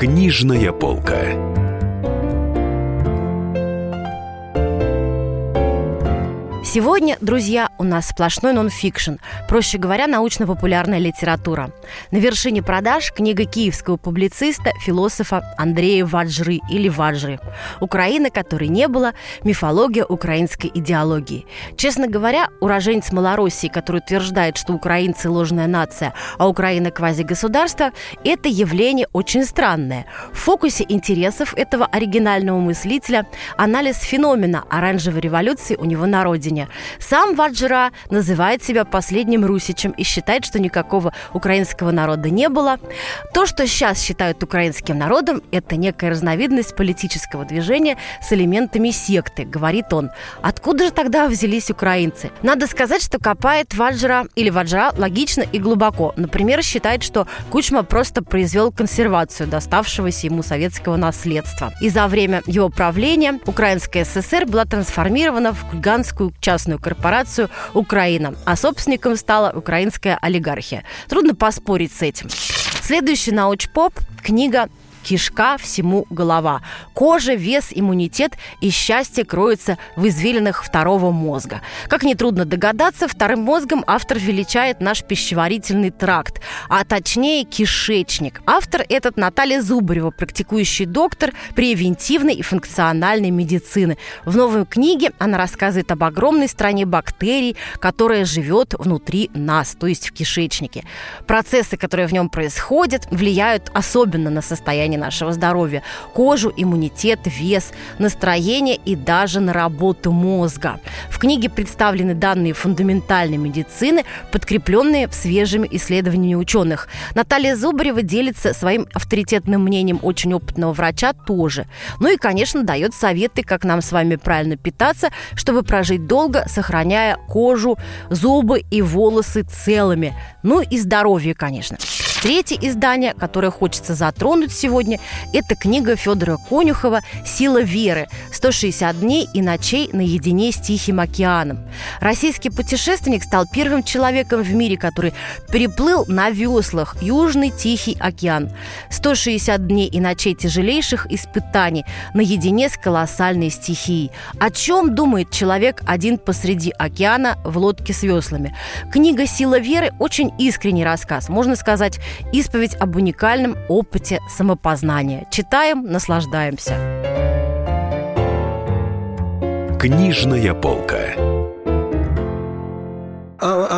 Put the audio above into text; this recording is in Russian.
Книжная полка. Сегодня, друзья, у нас сплошной нонфикшн, проще говоря, научно-популярная литература. На вершине продаж книга киевского публициста, философа Андрея Ваджры или Ваджры «Украина, которой не было. Мифология украинской идеологии». Честно говоря, уроженец Малороссии, который утверждает, что украинцы – ложная нация, а Украина – квазигосударство, это явление очень странное. В фокусе интересов этого оригинального мыслителя анализ феномена оранжевой революции у него на родине. Сам Ваджра называет себя последним русичем и считает, что никакого украинского народа не было. То, что сейчас считают украинским народом, это некая разновидность политического движения с элементами секты, говорит он. Откуда же тогда взялись украинцы? Надо сказать, что копает Ваджра или Ваджра логично и глубоко. Например, считает, что Кучма просто произвел консервацию доставшегося ему советского наследства. И за время его правления Украинская ССР была трансформирована в гигантскую частную корпорацию «Украина», а собственником стала украинская олигархия. Трудно поспорить с этим. Следующий научпоп – книга кишка всему голова. Кожа, вес, иммунитет и счастье кроются в извилинах второго мозга. Как нетрудно догадаться, вторым мозгом автор величает наш пищеварительный тракт, а точнее кишечник. Автор этот Наталья Зубарева, практикующий доктор превентивной и функциональной медицины. В новой книге она рассказывает об огромной стране бактерий, которая живет внутри нас, то есть в кишечнике. Процессы, которые в нем происходят, влияют особенно на состояние состояние нашего здоровья, кожу, иммунитет, вес, настроение и даже на работу мозга. В книге представлены данные фундаментальной медицины, подкрепленные свежими исследованиями ученых. Наталья Зубарева делится своим авторитетным мнением очень опытного врача тоже. Ну и, конечно, дает советы, как нам с вами правильно питаться, чтобы прожить долго, сохраняя кожу, зубы и волосы целыми. Ну и здоровье, конечно. Третье издание, которое хочется затронуть сегодня, это книга Федора Конюхова «Сила веры. 160 дней и ночей наедине с Тихим океаном». Российский путешественник стал первым человеком в мире, который переплыл на веслах Южный Тихий океан. 160 дней и ночей тяжелейших испытаний наедине с колоссальной стихией. О чем думает человек один посреди океана в лодке с веслами? Книга «Сила веры» очень искренний рассказ. Можно сказать, Исповедь об уникальном опыте самопознания. Читаем, наслаждаемся. Книжная полка.